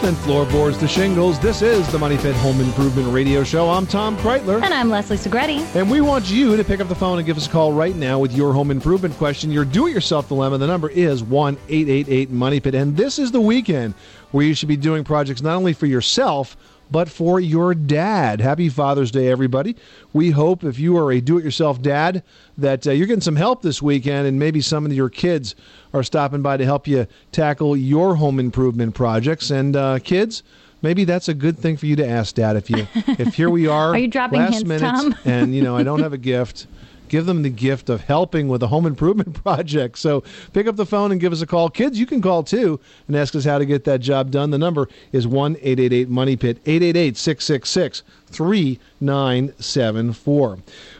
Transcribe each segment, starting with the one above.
Coast floorboards to shingles. This is the Money Pit Home Improvement Radio Show. I'm Tom Kraeutler. And I'm Leslie Segrete. And we want you to pick up the phone and give us a call right now with your home improvement question, your do it yourself dilemma. The number is 1 888 Money Pit. And this is the weekend where you should be doing projects not only for yourself, but for your dad. Happy Father's Day, everybody. We hope if you are a do it yourself dad that uh, you're getting some help this weekend and maybe some of your kids are stopping by to help you tackle your home improvement projects. And uh, kids, maybe that's a good thing for you to ask dad if you if here we are Are you dropping last hints, minute Tom? and you know I don't have a gift give them the gift of helping with a home improvement project. So pick up the phone and give us a call. Kids you can call too and ask us how to get that job done. The number is 1-888 money pit 888-666 3974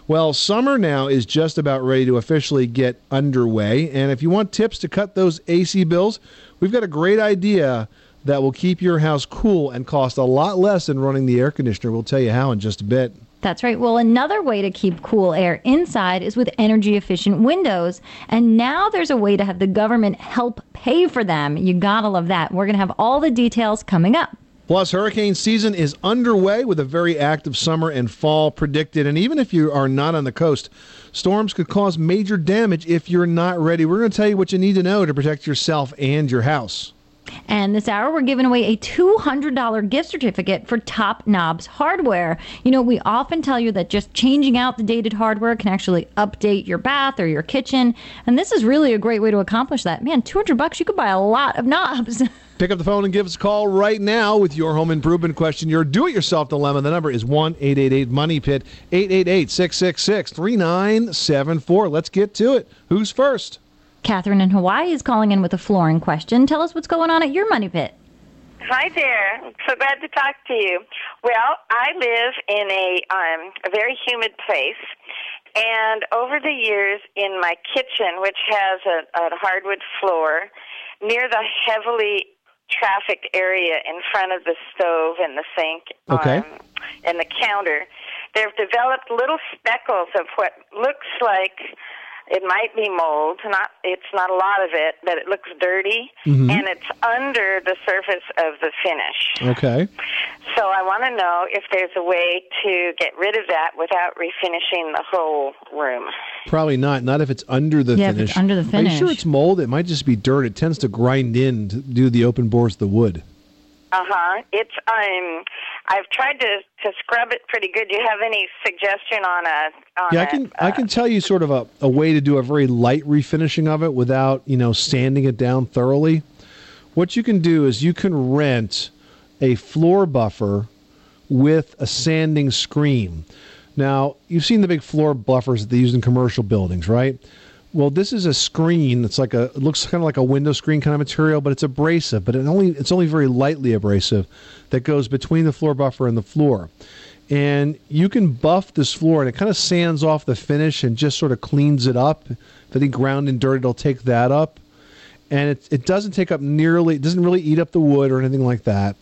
well summer now is just about ready to officially get underway. And if you want tips to cut those ac bills we've got a great idea that will keep your house cool and cost a lot less than running the air conditioner. We'll tell you how in just a bit. That's right. Well, another way to keep cool air inside is with energy efficient windows. And now there's a way to have the government help pay for them. You gotta love that. We're gonna have all the details coming up. Plus, hurricane season is underway with a very active summer and fall predicted. And even if you are not on the coast, storms could cause major damage if you're not ready. We're going to tell you what you need to know to protect yourself and your house. And this hour, we're giving away a $200 gift certificate for Top Knobs Hardware. You know, we often tell you that just changing out the dated hardware can actually update your bath or your kitchen. And this is really a great way to accomplish that. Man, 200 bucks, you could buy a lot of knobs. Pick up the phone and give us a call right now with your home improvement question, your do it yourself dilemma. The number is 1 888 Money Pit, 888 666 3974. Let's get to it. Who's first? Catherine in Hawaii is calling in with a flooring question. Tell us what's going on at your money pit. Hi there. I'm so glad to talk to you. Well, I live in a um, a very humid place, and over the years, in my kitchen, which has a, a hardwood floor, near the heavily trafficked area in front of the stove and the sink Okay. um, and the counter, they've developed little speckles of what looks like it might be mold. Not it's not a lot of it, but it looks dirty, and it's under the surface of the finish. Okay. So I want to know if there's a way to get rid of that without refinishing the whole room. Probably not. Not if it's under the Yeah, if finish. it's under the finish. Are you sure it's mold? It might just be dirt. It tends to grind in to do the open bores of the wood. Uh huh. It's um. I've tried to to scrub it pretty good. Do you have any suggestion on a? On Yeah, I a, can I uh, can tell you sort of a, a way to do a very light refinishing of it without you know sanding it down thoroughly. What you can do is you can rent a floor buffer with a sanding screen. Now you've seen the big floor buffers that they use in commercial buildings, right? Well, this is a screen. It's like a it looks kind of like a window screen kind of material, but it's abrasive. But it only it's only very lightly abrasive that goes between the floor buffer and the floor and you can buff this floor and it kind of sands off the finish and just sort of cleans it up. If any ground and dirt, it'll take that up. And it, it doesn't take up nearly, it doesn't really eat up the wood or anything like that.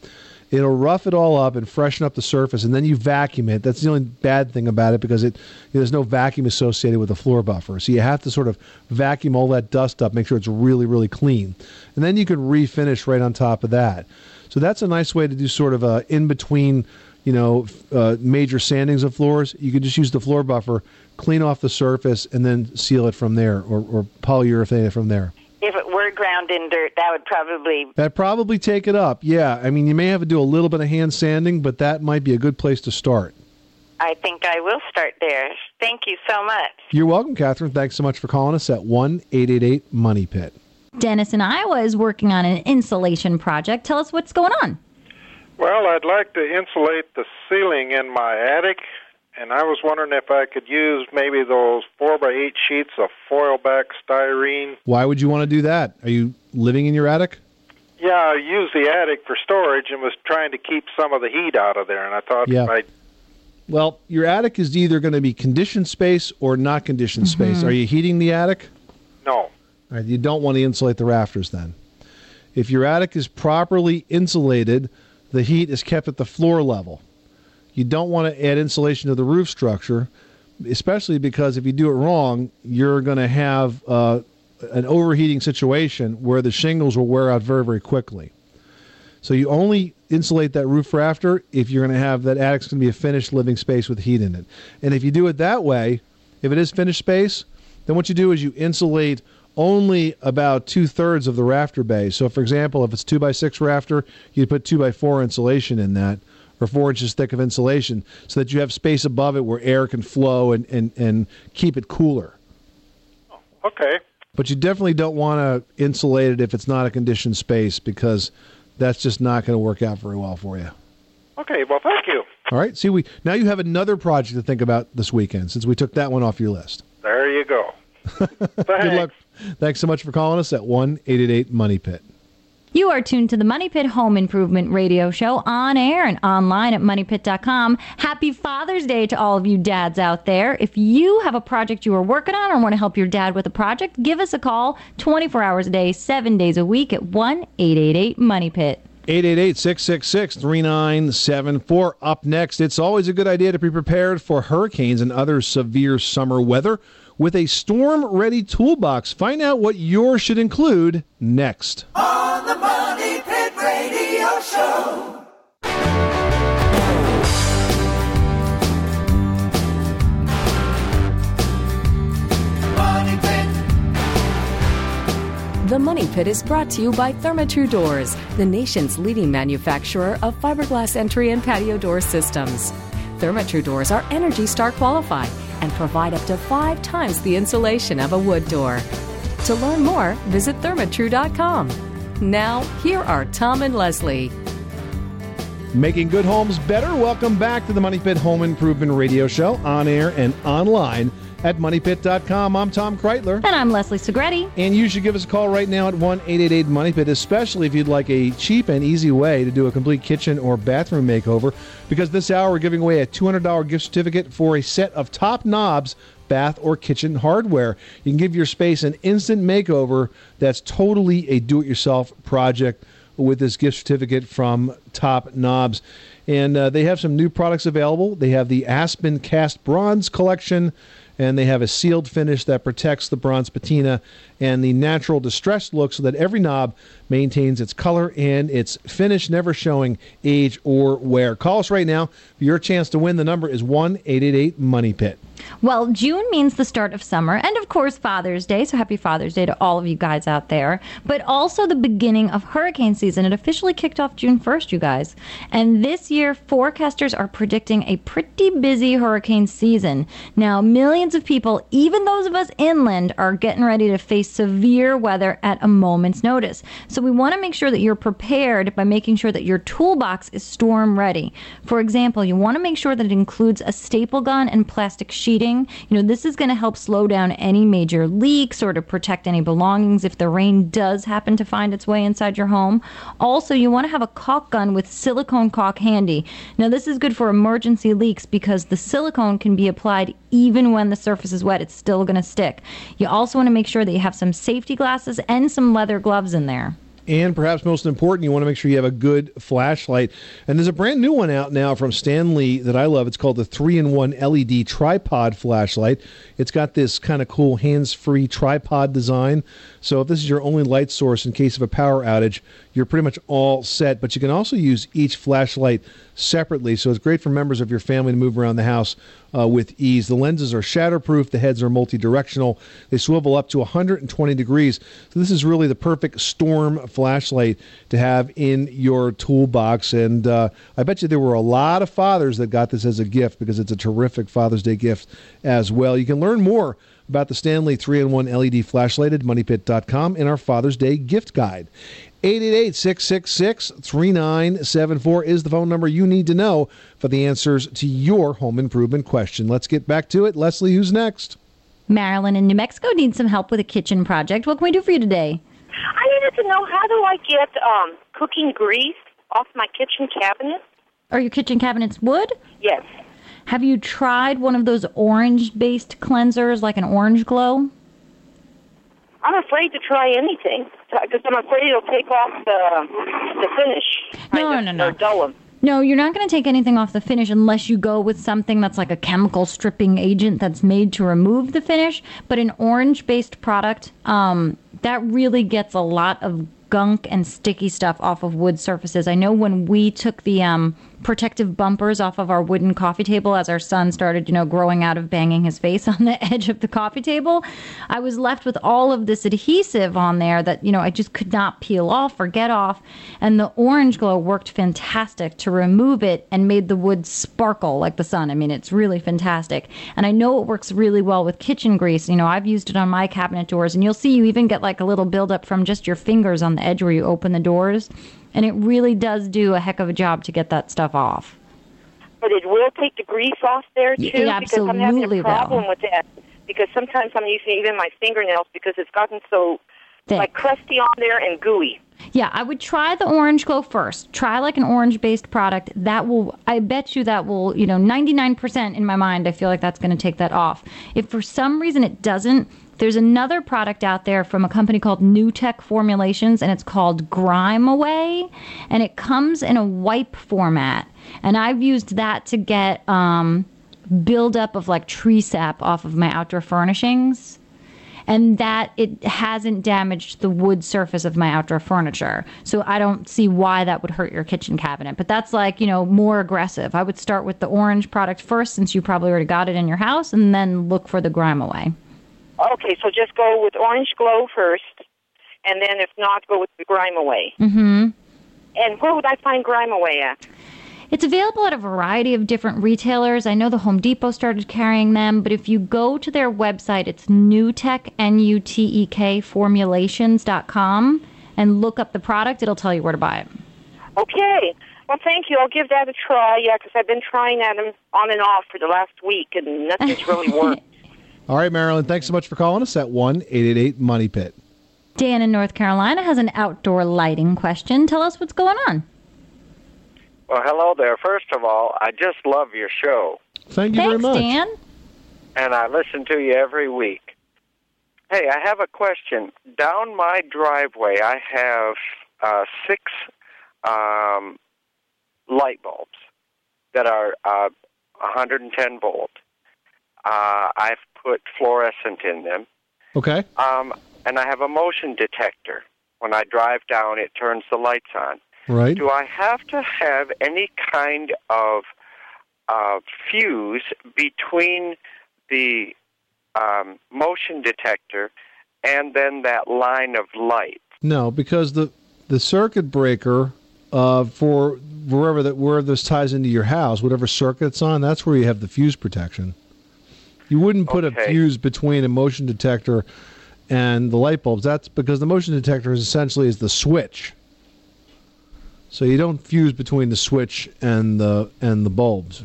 It'll rough it all up and freshen up the surface, and then you vacuum it. That's the only bad thing about it because it there's no vacuum associated with the floor buffer. So you have to sort of vacuum all that dust up, make sure it's really, really clean, and then you can refinish right on top of that. So that's a nice way to do sort of a in between you know, uh, major sandings of floors, you could just use the floor buffer, clean off the surface, and then seal it from there, or, or polyurethane it from there. If it were ground in dirt, that would probably. That probably take it up. Yeah, I mean, you may have to do a little bit of hand sanding, but that might be a good place to start. I think I will start there. Thank you so much. You're welcome, Catherine. Thanks so much for calling us at one eight eight eight Money Pit. Dennis in Iowa is working on an insulation project. Tell us what's going on. Well, I'd like to insulate the ceiling in my attic, and I was wondering if I could use maybe those four by eight sheets of foil back styrene. Why would you want to do that? Are you living in your attic? Yeah, I use the attic for storage and was trying to keep some of the heat out of there, and I thought Yeah. I'd Well, your attic is either going to be conditioned space or not conditioned space. Mm-hmm. Are you heating the attic? no. All right, you don't want to insulate the rafters then. If your attic is properly insulated, the heat is kept at the floor level. You don't want to add insulation to the roof structure, especially because if you do it wrong, you're going to have uh, an overheating situation where the shingles will wear out very, very quickly. So you only insulate that roof rafter if you're going to have that attic's going to be a finished living space with heat in it. And if you do it that way, if it is finished space, then what you do is you insulate only about two thirds of the rafter base. So, for example, if it's two by six rafter, you put two by four insulation in that, or four inches thick of insulation, so that you have space above it where air can flow and, and, and keep it cooler. Okay. But you definitely don't want to insulate it if it's not a conditioned space because that's just not going to work out very well for you. Okay, well, thank you. All right. See, we now you have another project to think about this weekend since we took that one off your list. There you go. Good luck. Thanks so much for calling us at one eight eight eight Money Pit. You are tuned to the Money Pit Home Improvement Radio Show on air and online at moneypit.com. Happy Father's Day to all of you dads out there. If you have a project you are working on or want to help your dad with a project, give us a call 24 hours a day, 7 days a week at 1 888 Money Pit. 888-666-3974. Up next, it's always a good idea to be prepared for hurricanes and other severe summer weather with a storm-ready toolbox. Find out what yours should include next. On the Money Pit Radio Show. The Money Pit is brought to you by Therma-Tru Doors, the nation's leading manufacturer of fiberglass entry and patio door systems. Therma-Tru Doors are Energy Star qualified and provide up to five times the insulation of a wood door. To learn more, visit thermatru.com. Now, here are Tom and Leslie. Making good homes better. Welcome back to the Money Pit Home Improvement Radio Show on air and online at moneypit.com. I'm Tom Kraeutler. And I'm Leslie Segrete. And you should give us a call right now at 1 888 Money Pit, especially if you'd like a cheap and easy way to do a complete kitchen or bathroom makeover. Because this hour we're giving away a $200 gift certificate for a set of top knobs, bath or kitchen hardware. You can give your space an instant makeover that's totally a do it yourself project with this gift certificate from Top Knobs. And uh, they have some new products available. They have the Aspen Cast Bronze Collection and they have a sealed finish that protects the bronze patina and the natural distressed look so that every knob maintains its color and its finish, never showing age or wear. Call us right now. Your chance to win. The number is 1 888 Money Pit. Well, June means the start of summer and, of course, Father's Day. So happy Father's Day to all of you guys out there. But also the beginning of hurricane season. It officially kicked off June 1st, you guys. And this year, forecasters are predicting a pretty busy hurricane season. Now, millions of people, even those of us inland, are getting ready to face severe weather at a moment's notice. So we want to make sure that you're prepared by making sure that your toolbox is storm ready. For example, you want to make sure that it includes a staple gun and plastic sheeting. You know, this is going to help slow down any major leaks or to protect any belongings if the rain does happen to find its way inside your home. Also, you want to have a caulk gun with silicone caulk handy. Now, this is good for emergency leaks because the silicone can be applied even when the surface is wet. It's still going to stick. You also want to make sure that you have some safety glasses and some leather gloves in there. And perhaps most important, you want to make sure you have a good flashlight. And there's a brand new one out now from Stanley that I love. It's called the 3 in 1 LED tripod flashlight. It's got this kind of cool hands free tripod design. So if this is your only light source in case of a power outage, you're pretty much all set. But you can also use each flashlight separately. So it's great for members of your family to move around the house uh, with ease. The lenses are shatterproof. The heads are multi-directional. They swivel up to 120 degrees. So this is really the perfect storm flashlight to have in your toolbox. And uh, I bet you there were a lot of fathers that got this as a gift because it's a terrific Father's Day gift as well. You can learn more about the Stanley 3-in-1 LED flashlight at moneypit.com in our Father's Day gift guide. 888-666-3974 is the phone number you need to know for the answers to your home improvement question. Let's get back to it. Leslie, who's next? Marilyn in New Mexico needs some help with a kitchen project. What can we do for you today? I needed to know how do I get um, cooking grease off my kitchen cabinet? Are your kitchen cabinets wood? Yes. Have you tried one of those orange-based cleansers like an Orange Glo? I'm afraid to try anything because I'm afraid it'll take off the the finish. No, no, no. 'em. No, you're not going to take anything off the finish unless you go with something that's like a chemical stripping agent that's made to remove the finish. But an orange based product, um, that really gets a lot of gunk and sticky stuff off of wood surfaces. I know when we took the um, protective bumpers off of our wooden coffee table as our son started, you know, growing out of banging his face on the edge of the coffee table, I was left with all of this adhesive on there that, you know, I just could not peel off or get off. And the Orange Glo worked fantastic to remove it and made the wood sparkle like the sun. I mean, it's really fantastic. And I know it works really well with kitchen grease. You know, I've used it on my cabinet doors, and you'll see you even get like a little buildup from just your fingers on the edge where you open the doors. And it really does do a heck of a job to get that stuff off. But it will take the grease off there too Yeah, because I'm having a problem will. with that. Because sometimes I'm using even my fingernails because it's gotten so Thick. like crusty on there and gooey. Yeah, I would try the Orange Glo first. Try like an orange based product. That will, I bet you that will, you know, 99% in my mind, I feel like that's going to take that off. If for some reason it doesn't, there's another product out there from a company called Nutek Formulations, and it's called Grime Away, and it comes in a wipe format. And I've used that to get um, buildup of like tree sap off of my outdoor furnishings and that it hasn't damaged the wood surface of my outdoor furniture. So I don't see why that would hurt your kitchen cabinet. But that's like, you know, more aggressive. I would start with the orange product first since you probably already got it in your house and then look for the grime away. Okay, so just go with Orange Glo first, and then if not, go with the grime away. Mm-hmm. And where would I find grime away at? It's available at a variety of different retailers. I know the Home Depot started carrying them, but if you go to their website, it's Nutek, N U T E K, formulations.com, and look up the product, it'll tell you where to buy it. Okay. Well, thank you. I'll give that a try. Yeah, because I've been trying at them on and off for the last week, and nothing's really worked. All right, Marilyn, thanks so much for calling us at 1 888 Money Pit. Dan in North Carolina has an outdoor lighting question. Tell us what's going on. Well, hello there. First of all, I just love your show, Thank you Thanks, very much. Dan. and I listen to you every week. Hey, I have a question. Down my driveway, I have uh, six um, light bulbs that are uh, 110 volt. Uh, I've put fluorescent in them, Okay. um, and I have a motion detector. When I drive down, it turns the lights on. Right. Do I have to have any kind of uh, fuse between the um, motion detector and then that line of light? No, because the the circuit breaker uh, for wherever that where this ties into your house, whatever circuit it's on, that's where you have the fuse protection. You wouldn't put a fuse between a motion detector and the light bulbs. That's because the motion detector is essentially is the switch. So you don't fuse between the switch and the and the bulbs.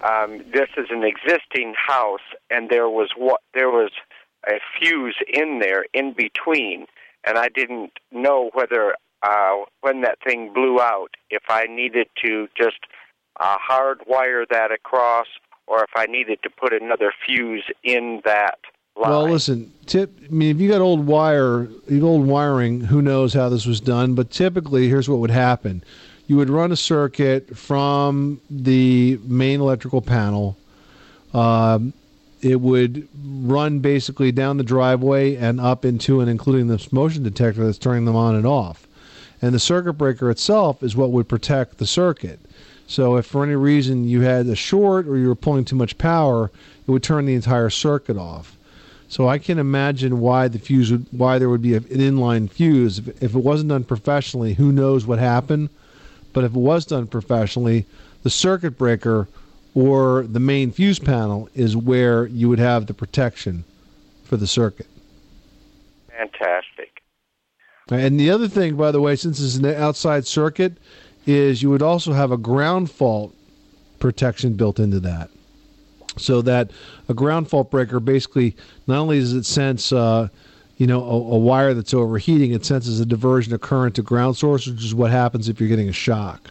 Um, this is an existing house, and there was what there was a fuse in there in between, and I didn't know whether uh, when that thing blew out, if I needed to just uh, hard wire that across, or if I needed to put another fuse in that line. Well, listen, tip. I mean, if you got old wire, you old wiring, who knows how this was done? But typically, here's what would happen: you would run a circuit from the main electrical panel. Um, it would run basically down the driveway and up into and including this motion detector that's turning them on and off. And the circuit breaker itself is what would protect the circuit. So if for any reason you had a short or you were pulling too much power, it would turn the entire circuit off. So I can imagine why the fuse would, why there would be an inline fuse if, if it wasn't done professionally. Who knows what happened? But if it was done professionally, the circuit breaker or the main fuse panel is where you would have the protection for the circuit. Fantastic. And the other thing, by the way, since it's an outside circuit, is you would also have a ground fault protection built into that. So that a ground fault breaker basically not only does it sense, uh, you know, a, a wire that's overheating, it senses a diversion of current to ground source, which is what happens if you're getting a shock.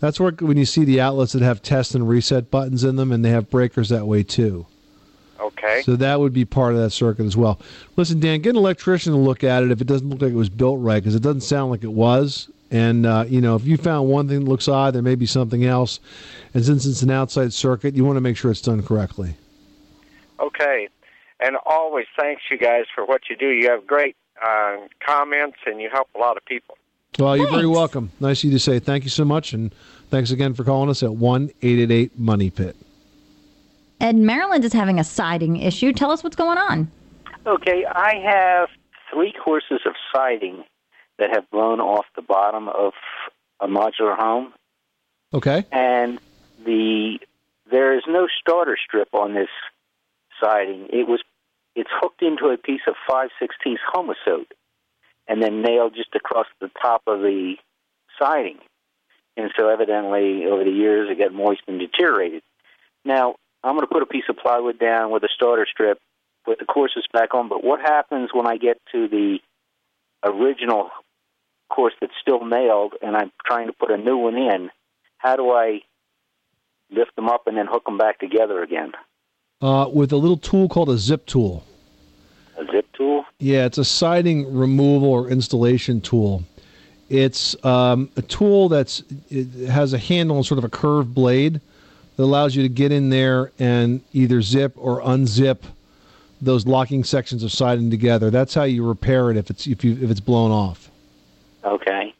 That's where when you see the outlets that have test and reset buttons in them, and they have breakers that way too. Okay. So that would be part of that circuit as well. Listen, Dan, get an electrician to look at it if it doesn't look like it was built right, because it doesn't sound like it was. And uh, you know, if you found one thing that looks odd, there may be something else. And since it's an outside circuit, you want to make sure it's done correctly. Okay. And always thanks you guys for what you do. You have great uh, comments and you help a lot of people. Well, you're very welcome. Nice of you to say thank you so much, and thanks again for calling us at one eight eight eight Money Pit. Ed Maryland is having a siding issue. Tell us what's going on. Okay, I have three courses of siding that have blown off the bottom of a modular home, Okay. and the there is no starter strip on this siding. It was it's hooked into a piece of five sixteenths Homasote, and then nailed just across the top of the siding. And so, evidently, over the years, it got moist and deteriorated. Now, I'm going to put a piece of plywood down with a starter strip, put the courses back on. But what happens when I get to the original course that's still nailed, and I'm trying to put a new one in? How do I lift them up and then hook them back together again? Uh, with a little tool called a zip tool. A zip tool? Yeah, it's a siding removal or installation tool. It's um, a tool that's it has a handle and sort of a curved blade that allows you to get in there and either zip or unzip those locking sections of siding together. That's how you repair it if it's if you if it's blown off. Okay.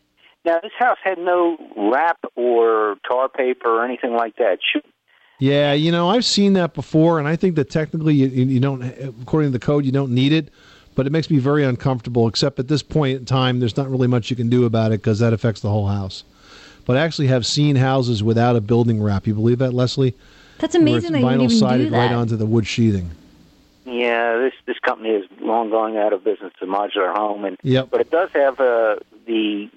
Now, this house had no wrap or tar paper or anything like that. Should, Yeah, you know I've seen that before, and I think that technically you, you don't, according to the code, you don't need it. But it makes me very uncomfortable. Except at this point in time, there's not really much you can do about it because that affects the whole house. But I actually have seen houses without a building wrap. You believe that, Leslie? That's amazing Where that it's you vinyl would even sided right onto the wood sheathing. yeah, this this company is long going out of business. The modular home, and Yep. but it does have uh, the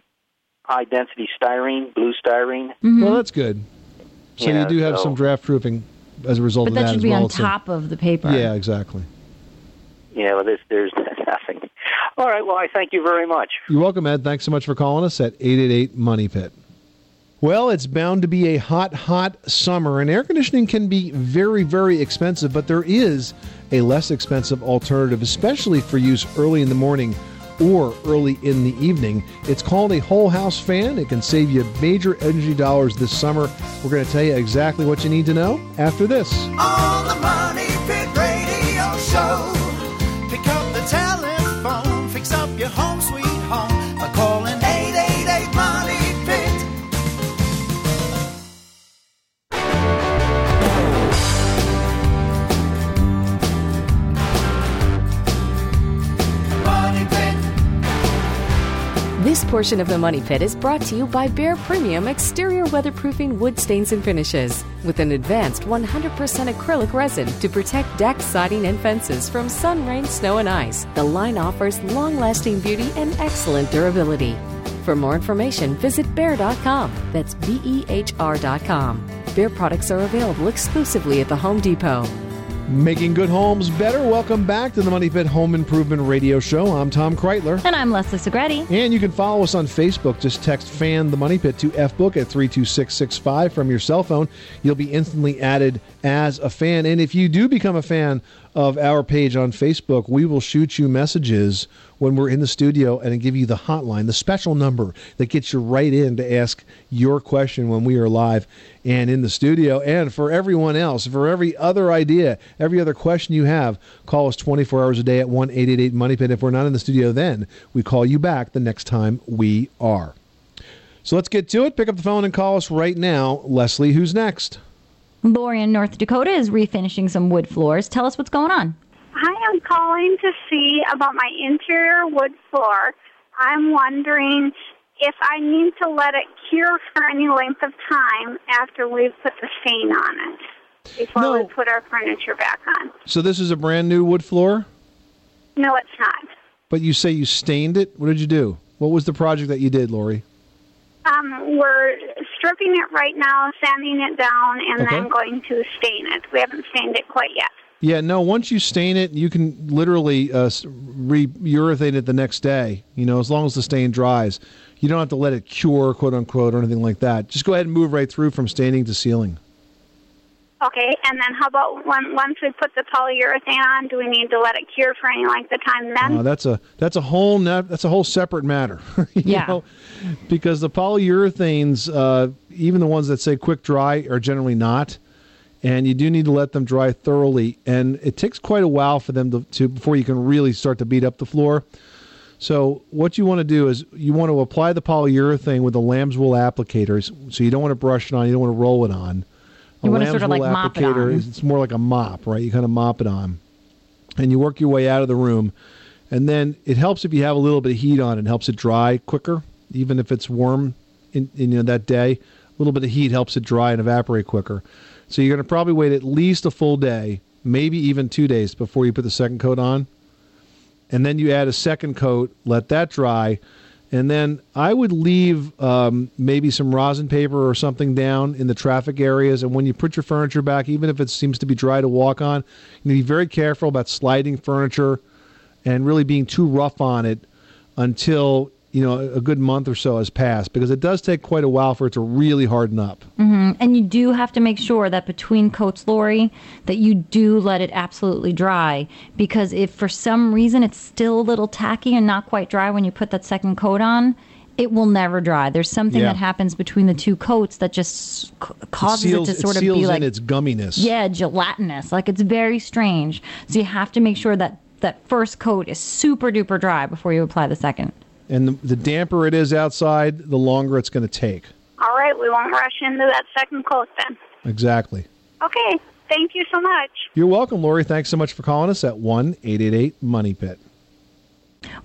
high density styrene, blue styrene. Mm-hmm. Well, that's good. So Yeah, you do have so- some draft proofing as a result of that But that should as be well. on It's a- top of the paper. Yeah, exactly. Yeah, well, this there's nothing. All right. Well, I thank you very much. You're welcome, Ed. Thanks so much for calling us at 888 Money Pit. Well, it's bound to be a hot, hot summer, and air conditioning can be very, very expensive, but there is a less expensive alternative, especially for use early in the morning or early in the evening. It's called a whole house fan. It can save you major energy dollars this summer. We're going to tell you exactly what you need to know after this. On the Money This portion of the Money Pit is brought to you by Behr Premium Exterior Weatherproofing Wood Stains and Finishes. With an advanced 100% acrylic resin to protect deck siding, and fences from sun, rain, snow, and ice, the line offers long lasting beauty and excellent durability. For more information, visit Behr.com. That's B E H R.com. Behr products are available exclusively at the Home Depot. Making good homes better. Welcome back to the Money Pit Home Improvement Radio Show. I'm Tom Kraeutler. And I'm Leslie Segrete. And you can follow us on Facebook. Just text fan the money pit to FBook at 32665 from your cell phone. You'll be instantly added as a fan. And if you do become a fan of our page on Facebook, we will shoot you messages when we're in the studio and give you the hotline, the special number that gets you right in to ask your question when we are live and in the studio. And for everyone else, for every other idea, every other question you have, call us 24 hours a day at 1 888 Money Pit. If we're not in the studio then, we call you back the next time we are. So let's get to it. Pick up the phone and call us right now. Leslie, who's next? Lori in North Dakota is refinishing some wood floors. Tell us what's going on. Hi, I am calling to see about my interior wood floor. I'm wondering if I need to let it cure for any length of time after we've put the stain on it before we put our furniture back on. So this is a brand new wood floor, No, it's not. but you say you stained it. What did you do? What was the project that you did, Lori? Um, we're stripping it right now, sanding it down, and Okay. then going to stain it. We haven't stained it quite yet. Yeah, no. Once you stain it, you can literally uh, s- re-urethane it the next day. You know, as long as the stain dries, you don't have to let it cure, quote unquote, or anything like that. Just go ahead and move right through from staining to sealing. Okay, and then how about when, once we put the polyurethane on, do we need to let it cure for any length of time then? Uh, that's a that's a whole ne- that's a whole separate matter. you Yeah. know? because the polyurethanes, uh, even the ones that say quick dry, are generally not, and you do need to let them dry thoroughly. And it takes quite a while for them to, to before you can really start to beat up the floor. So what you want to do is you want to apply the polyurethane with the lamb's wool applicators. So you don't want to brush it on, you don't want to roll it on. You A want to sort lamb's of like wool mop it applicator on. is- It's more like a mop, right? You kind of mop it on, and you work your way out of the room, and then it helps if you have a little bit of heat on. It helps it dry quicker, even if it's warm in, in you know that day. A little bit of heat helps it dry and evaporate quicker. So you're going to probably wait at least a full day, maybe even two days before you put the second coat on and then you add a second coat, let that dry, and then I would leave um, maybe some rosin paper or something down in the traffic areas. And when you put your furniture back, even if it seems to be dry to walk on, you need to be very careful about sliding furniture and really being too rough on it until you know a good month or so has passed, because it does take quite a while for it to really harden up. hmm And you do have to make sure that between coats, Lori, that you do let it absolutely dry. Because if for some reason it's still a little tacky and not quite dry when you put that second coat on, it will never dry. There's something Yeah. that happens between the two coats that just c- causes it, seals, to sort of seals be like in its gumminess. yeah, gelatinous. Like it's very strange. So you have to make sure that that first coat is super duper dry before you apply the second. And the, the damper it is outside, the longer it's going to take. All right, we won't rush into that second coat then. Exactly. Okay, thank you so much. You're welcome, Lori. Thanks so much for calling us at 1 888 Money Pit.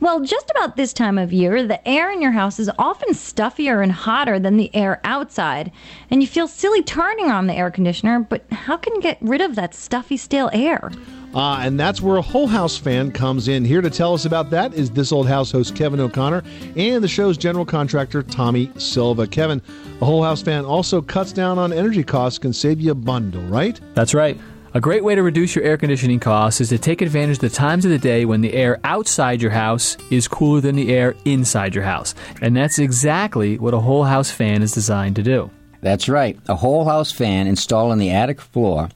Well, just about this time of year, the air in your house is often stuffier and hotter than the air outside. And you feel silly turning on the air conditioner, but how can you get rid of that stuffy, stale air? Uh, and that's where a Whole House fan comes in. Here to tell us about that is This Old House host Kevin O'Connor and the show's general contractor Tommy Silva. Kevin, a Whole House fan also cuts down on energy costs, can save you a bundle, right? That's right. A great way to reduce your air conditioning costs is to take advantage of the times of the day when the air outside your house is cooler than the air inside your house. And that's exactly what a whole house fan is designed to do. That's right. A whole house fan installed on the attic floor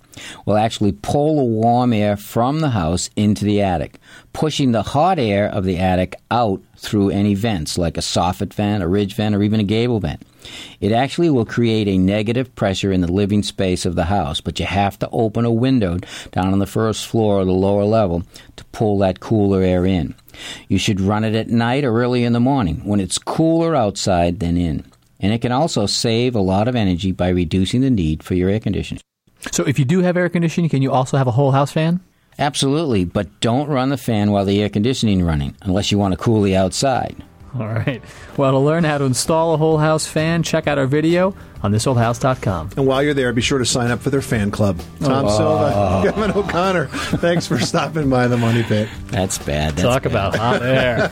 will actually pull the warm air from the house into the attic, pushing the hot air of the attic out through any vents like a soffit vent, a ridge vent, or even a gable vent. It actually will create a negative pressure in the living space of the house, but you have to open a window down on the first floor or the lower level to pull that cooler air in. You should run it at night or early in the morning when it's cooler outside than in. And it can also save a lot of energy by reducing the need for your air conditioning. So if you do have air conditioning, can you also have a whole house fan? Absolutely, but don't run the fan while the air conditioning is running unless you want to cool the outside. All right. Well, to learn how to install a whole house fan, check out our video on thisoldhouse.com. And while you're there, be sure to sign up for their fan club. Tom Oh. Silva, Kevin O'Connor, thanks for stopping by the Money Pit. That's bad. Talk about hot air.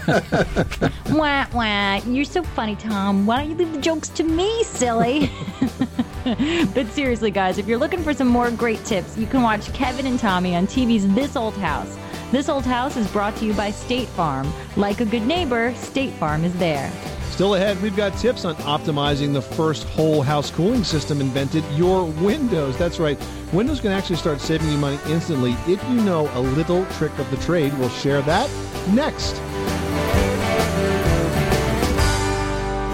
Wah, wah. You're so funny, Tom. Why don't you leave the jokes to me, silly? but seriously, guys, if you're looking for some more great tips, you can watch Kevin and Tommy on TV's This Old House. This Old House is brought to you by State Farm. Like a good neighbor, State Farm is there. Still ahead, we've got tips on optimizing the first whole house cooling system invented, your windows. That's right. Windows can actually start saving you money instantly if you know a little trick of the trade. We'll share that next.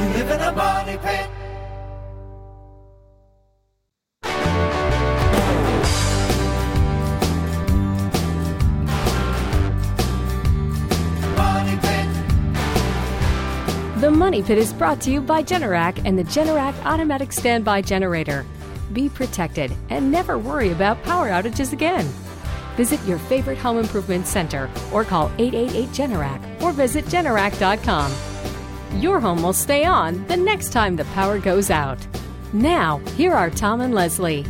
You live in a money pit. Money pit. Is brought to you by Generac and the Generac Automatic Standby Generator. Be protected and never worry about power outages again. Visit your favorite home improvement center or call 888 Generac or visit Generac.com. Your home will stay on the next time the power goes out. Now, here are Tom and Leslie.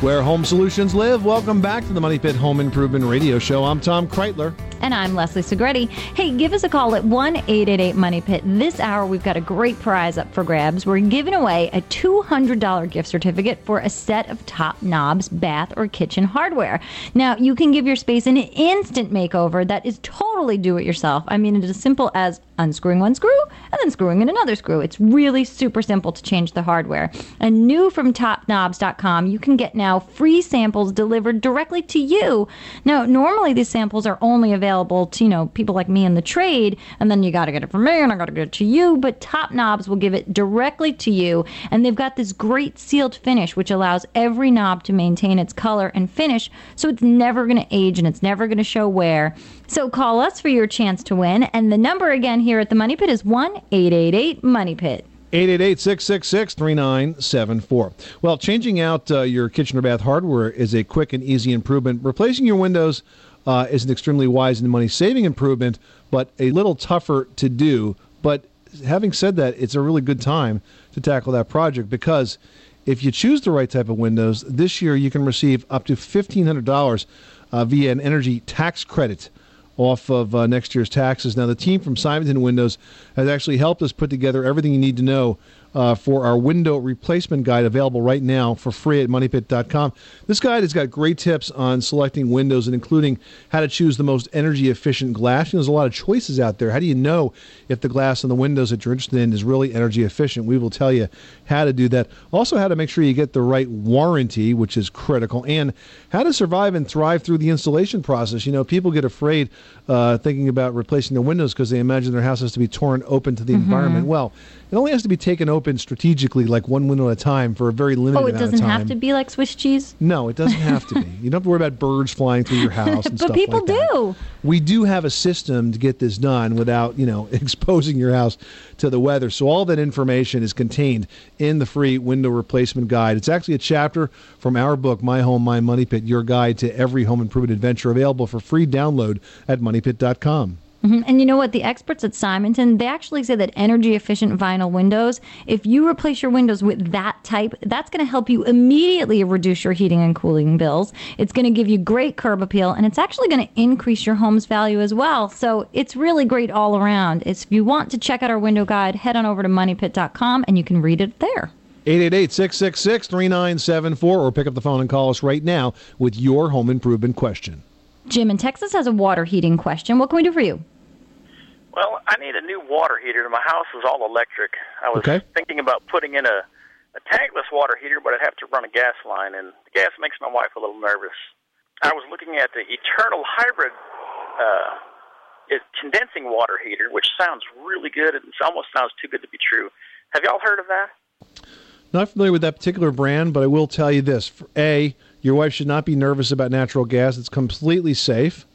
Where home solutions live. Welcome back to the Money Pit Home Improvement Radio Show. I'm Tom Kraeutler. And I'm Leslie Segrete. Hey, give us a call at 1 888 Money Pit. This hour, we've got a great prize up for grabs. We're giving away a $200 gift certificate for a set of top knobs, bath, or kitchen hardware. Now, you can give your space an instant makeover that is totally do it yourself. I mean, it is as simple as unscrewing one screw and then screwing in another screw. It's really super simple to change the hardware. And new from topknobs.com, you can get now free samples delivered directly to you. Now, normally these samples are only available to, you know, people like me in the trade, and then you got to get it from me and I got to get it to you, but Top Knobs will give it directly to you, and they've got this great sealed finish which allows every knob to maintain its color and finish, so it's never going to age and it's never going to show wear. So call us for your chance to win, and the number again here at the Money Pit is 1 888 Money Pit. 888-666-3974. Well, changing out uh, your kitchen or bath hardware is a quick and easy improvement. Replacing your windows uh, is an extremely wise and money-saving improvement, but a little tougher to do. But having said that, it's a really good time to tackle that project because if you choose the right type of windows, this year you can receive up to $1,500 uh, via an energy tax credit off of uh, next year's taxes. Now, the team from Simonton Windows has actually helped us put together everything you need to know uh, for our window replacement guide available right now for free at moneypit.com. This guide has got great tips on selecting windows and including how to choose the most energy efficient glass. You know, there's a lot of choices out there. How do you know if the glass on the windows that you're interested in is really energy efficient? We will tell you how to do that. Also, how to make sure you get the right warranty, which is critical, and how to survive and thrive through the installation process. You know, people get afraid uh, thinking about replacing the windows because they imagine their house has to be torn open to the Mhm. environment. Well, it only has to be taken open strategically, like one window at a time, for a very limited Oh, it doesn't have to be like Swiss cheese? No, it doesn't have to be. You don't have to worry about birds flying through your house and but stuff people like that. do. We do have a system to get this done without, you know, exposing your house to the weather. So all that information is contained in the free window replacement guide. It's actually a chapter from our book, My Home, My Money Pit, your guide to every home improvement adventure, available for free download at moneypit.com. Mhm. And you know what? The experts at Simonton, they actually say that energy efficient vinyl windows, if you replace your windows with that type, that's going to help you immediately reduce your heating and cooling bills. It's going to give you great curb appeal, and it's actually going to increase your home's value as well. So it's really great all around. It's, if you want to check out our window guide, head on over to moneypit.com and you can read it there. 888-666-3974 or pick up the phone and call us right now with your home improvement question. Jim in Texas has a water heating question. What can we do for you? Well, I need a new water heater. My house is all electric. I was Okay. thinking about putting in a, a tankless water heater, but I'd have to run a gas line, and the gas makes my wife a little nervous. I was looking at the Eternal Hybrid uh, it, condensing water heater, which sounds really good. It almost sounds too good to be true. Have y'all heard of that? Not familiar with that particular brand, but I will tell you this. For A, your wife should not be nervous about natural gas. It's completely safe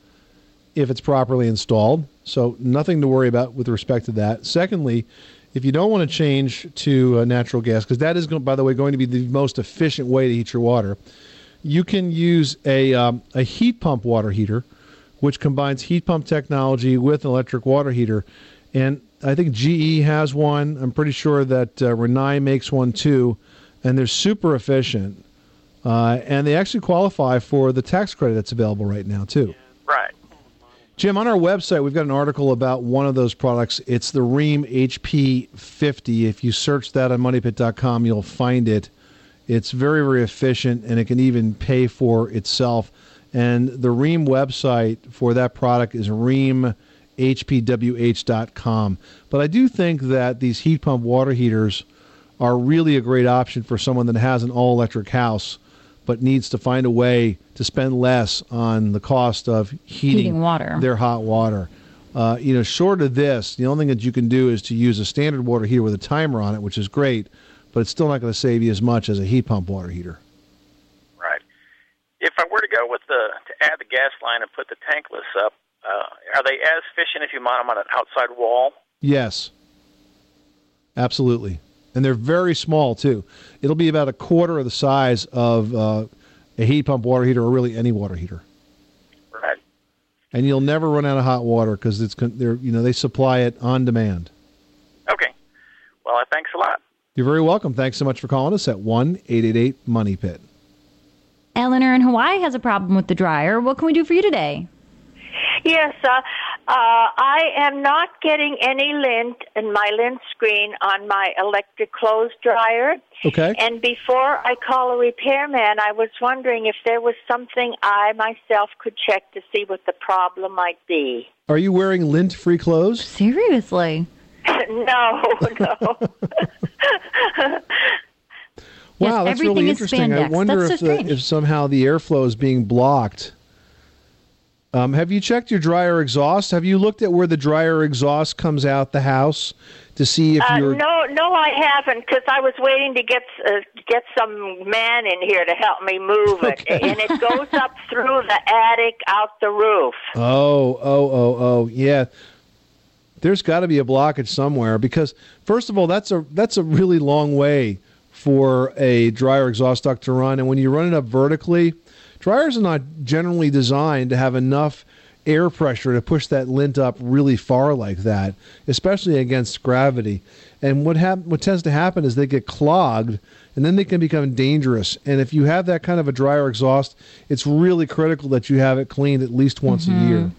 if it's properly installed. So, nothing to worry about with respect to that. Secondly, if you don't want to change to uh, natural gas, because that is, going, by the way, going to be the most efficient way to heat your water, you can use a, um, a heat pump water heater, which combines heat pump technology with an electric water heater. And I think GE has one. I'm pretty sure that uh, Rinnai makes one too. And they're super efficient. Uh, and they actually qualify for the tax credit that's available right now, too. Right. Jim, on our website, we've got an article about one of those products. It's the Rheem HP50. If you search that on moneypit.com, you'll find it. It's very, very efficient, and it can even pay for itself. And the Rheem website for that product is rheemhpwh.com. But I do think that these heat pump water heaters are really a great option for someone that has an all electric house but needs to find a way to spend less on the cost of heating, Heating water. their hot water. Uh, you know, short of this, the only thing that you can do is to use a standard water heater with a timer on it, which is great, but it's still not going to save you as much as a heat pump water heater. Right. If I were to go with the to add the gas line and put the tankless up, uh, are they as efficient if you mount them on an outside wall? Yes. Absolutely. And they're very small, too. It'll be about a quarter of the size of uh, a heat pump water heater or really any water heater. Right. And you'll never run out of hot water because it's con- they're you know they supply it on demand. Okay. Well, thanks a lot. You're very welcome. Thanks so much for calling us at one eight eight eight Money Pit. Eleanor in Hawaii has a problem with the dryer. What can we do for you today? Yes, uh, uh, I am not getting any lint in my lint screen on my electric clothes dryer. Okay. And before I call a repairman, I was wondering if there was something I myself could check to see what the problem might be. Are you wearing lint-free clothes? Seriously. no, no. Wow, that's really everything is interesting. I wonder if, so the, if somehow the airflow is being blocked. Um, have you checked your dryer exhaust? Have you looked at where the dryer exhaust comes out the house to see if Uh, you're? no, no, I haven't, because I was waiting to get uh, get some man in here to help me move it, and it goes up through the attic, out the roof. Oh, oh, oh, oh, yeah. There's got to be a blockage somewhere because first of all, that's a that's a really long way for a dryer exhaust duct to run, and when you run it up vertically, dryers are not generally designed to have enough air pressure to push that lint up really far like that, especially against gravity. And what hap- what tends to happen is they get clogged and then they can become dangerous. And if you have that kind of a dryer exhaust, it's really critical that you have it cleaned at least once Mm-hmm. a year.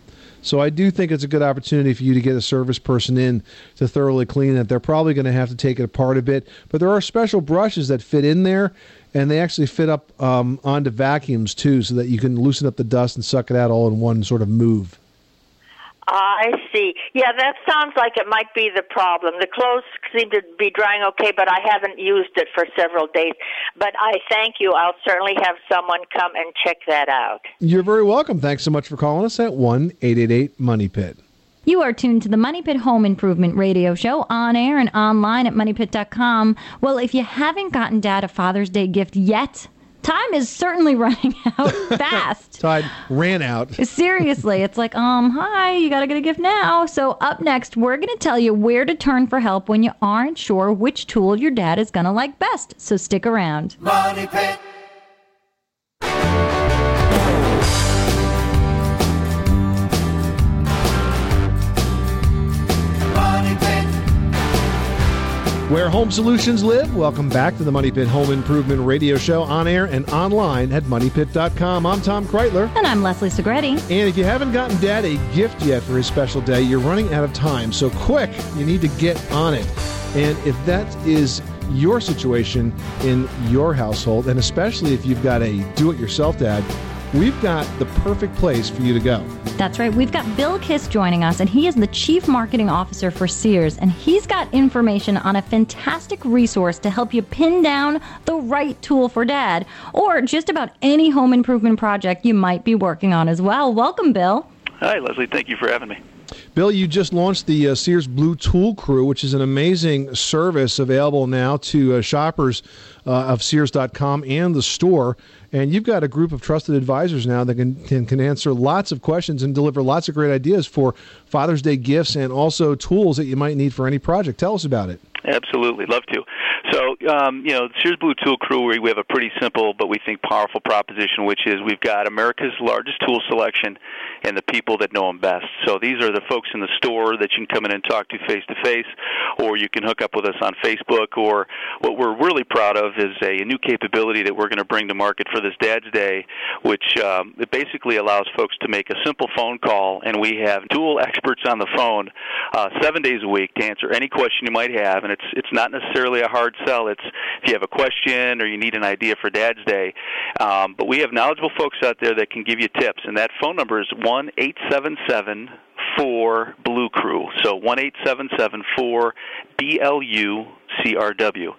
So I do think it's a good opportunity for you to get a service person in to thoroughly clean it. They're probably going to have to take it apart a bit, but there are special brushes that fit in there, and they actually fit up um, onto vacuums too, so that you can loosen up the dust and suck it out all in one sort of move. I see. Yeah, that sounds like it might be the problem. The clothes seem to be drying okay, but I haven't used it for several days. But I thank you. I'll certainly have someone come and check that out. You're very welcome. Thanks so much for calling us at one eight eight eight Money Pit. You are tuned to the Money Pit Home Improvement Radio Show on air and online at moneypit.com. Well, if you haven't gotten Dad a Father's Day gift yet, time is certainly running out fast. Tide ran out. Seriously, it's like, um, hi, you gotta get a gift now. So up next, we're gonna tell you where to turn for help when you aren't sure which tool your dad is gonna like best. So stick around. Money Pit. Where home solutions live, welcome back to the Money Pit Home Improvement Radio Show on air and online at moneypit.com. I'm Tom Kraeutler. And I'm Leslie Segrete. And if you haven't gotten Dad a gift yet for his special day, you're running out of time. So quick, you need to get on it. And if that is your situation in your household, and especially if you've got a do it yourself dad, we've got the perfect place for you to go. That's right. We've got Bill Kiss joining us, and he is the Chief Marketing Officer for Sears. And he's got information on a fantastic resource to help you pin down the right tool for dad, or just about any home improvement project you might be working on as well. Welcome, Bill. Hi, Leslie. Thank you for having me. Bill, you just launched the uh, Sears Blue Tool Crew, which is an amazing service available now to uh, shoppers uh, of Sears.com and the store. And you've got a group of trusted advisors now that can, can can answer lots of questions and deliver lots of great ideas for Father's Day gifts and also tools that you might need for any project. Tell us about it. Absolutely, love to. So, um, you know, Sears Blue Tool Crew, we we have a pretty simple but we think powerful proposition, which is we've got America's largest tool selection and the people that know them best. So these are the folks in the store that you can come in and talk to face to face, or you can hook up with us on Facebook. Or what we're really proud of is a, a new capability that we're going to bring to market for this Dad's Day, which um, it basically allows folks to make a simple phone call, and we have tool experts on the phone uh, seven days a week to answer any question you might have. And it's it's not necessarily a hard sell. It's if you have a question or you need an idea for Dad's Day. Um, but we have knowledgeable folks out there that can give you tips, and that phone number is one eight seven seven four Blue Crew. So one eight seven seven four B L U C R W.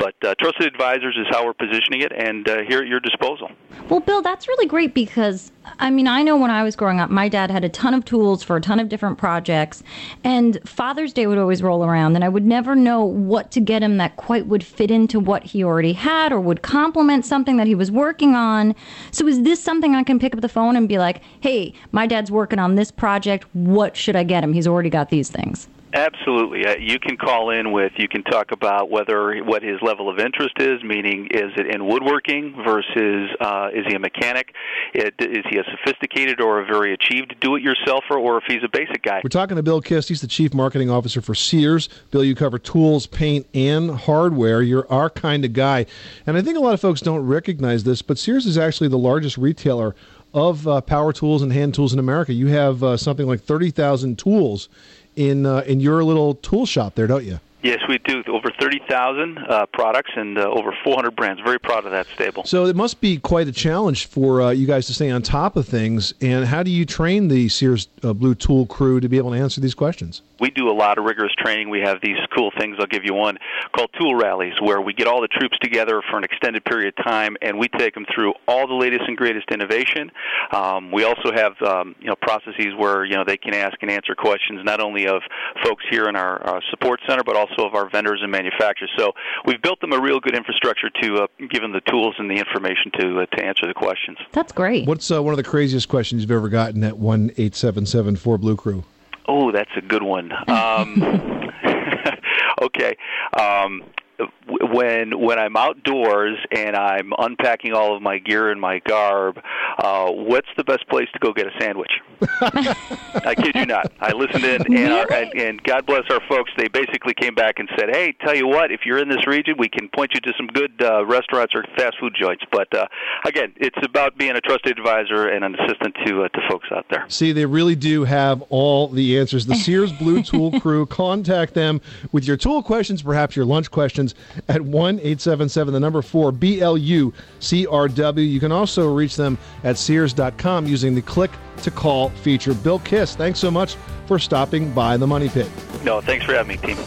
But uh, Trusted Advisors is how we're positioning it, and uh, here at your disposal. Well, Bill, that's really great because, I mean, I know when I was growing up, my dad had a ton of tools for a ton of different projects, and Father's Day would always roll around, and I would never know what to get him that quite would fit into what he already had or would complement something that he was working on. So, is this something I can pick up the phone and be like, hey, my dad's working on this project. What should I get him? He's already got these things. Absolutely. Uh, you can call in with, you can talk about whether what his level of interest is, meaning is it in woodworking versus uh, is he a mechanic? It, is he a sophisticated or a very achieved do it yourselfer, or if he's a basic guy? We're talking to Bill Kist. He's the Chief Marketing Officer for Sears. Bill, you cover tools, paint, and hardware. You're our kind of guy. And I think a lot of folks don't recognize this, but Sears is actually the largest retailer of uh, power tools and hand tools in America. You have uh, something like 30,000 tools in uh, in your little tool shop there, don't you? Yes, we do. Over 30,000 uh, products and uh, over 400 brands. Very proud of that stable. So it must be quite a challenge for uh, you guys to stay on top of things. And how do you train the Sears uh, Blue Tool crew to be able to answer these questions? We do a lot of rigorous training. We have these cool things. I'll give you one called tool rallies, where we get all the troops together for an extended period of time, and we take them through all the latest and greatest innovation. Um, we also have um, you know processes where you know they can ask and answer questions not only of folks here in our, our support center, but also of our vendors and manufacturers. So we've built them a real good infrastructure to uh, give them the tools and the information to uh, to answer the questions. That's great. What's uh, one of the craziest questions you've ever gotten at one eight seven seven four Blue Crew? Oh, that's a good one. Um, okay. Um, w- when when I'm outdoors and I'm unpacking all of my gear and my garb, uh, what's the best place to go get a sandwich? I kid you not. I listened in, and, our, and, and God bless our folks. They basically came back and said, "Hey, tell you what, if you're in this region, we can point you to some good uh, restaurants or fast food joints." But uh, again, it's about being a trusted advisor and an assistant to uh, to folks out there. See, they really do have all the answers. The Sears Blue Tool Crew. Contact them with your tool questions, perhaps your lunch questions, at one eight seven seven the number four B L U C R W. You can also reach them at Sears.com using the click to call feature. Bill Kiss, thanks so much for stopping by the Money Pit. No, thanks for having me, team.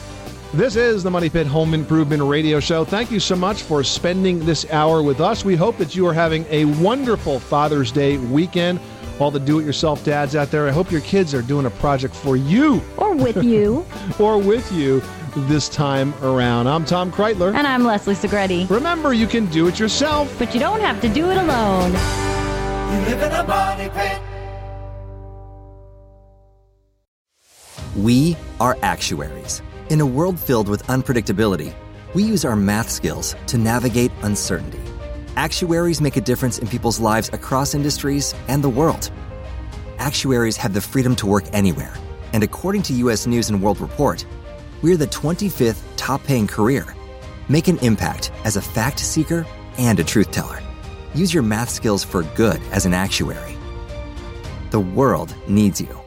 This is the Money Pit Home Improvement Radio Show. Thank you so much for spending this hour with us. We hope that you are having a wonderful Father's Day weekend. All the do it yourself dads out there, I hope your kids are doing a project for you. Or with you. or with you this time around. I'm Tom Kraeutler. And I'm Leslie Segrete. Remember, you can do it yourself. But you don't have to do it alone. You live in a money pit. We are actuaries. In a world filled with unpredictability, we use our math skills to navigate uncertainty. Actuaries make a difference in people's lives across industries and the world. Actuaries have the freedom to work anywhere, and according to US News and World Report, we're the 25th top paying career. Make an impact as a fact seeker and a truth teller. Use your math skills for good as an actuary. The world needs you.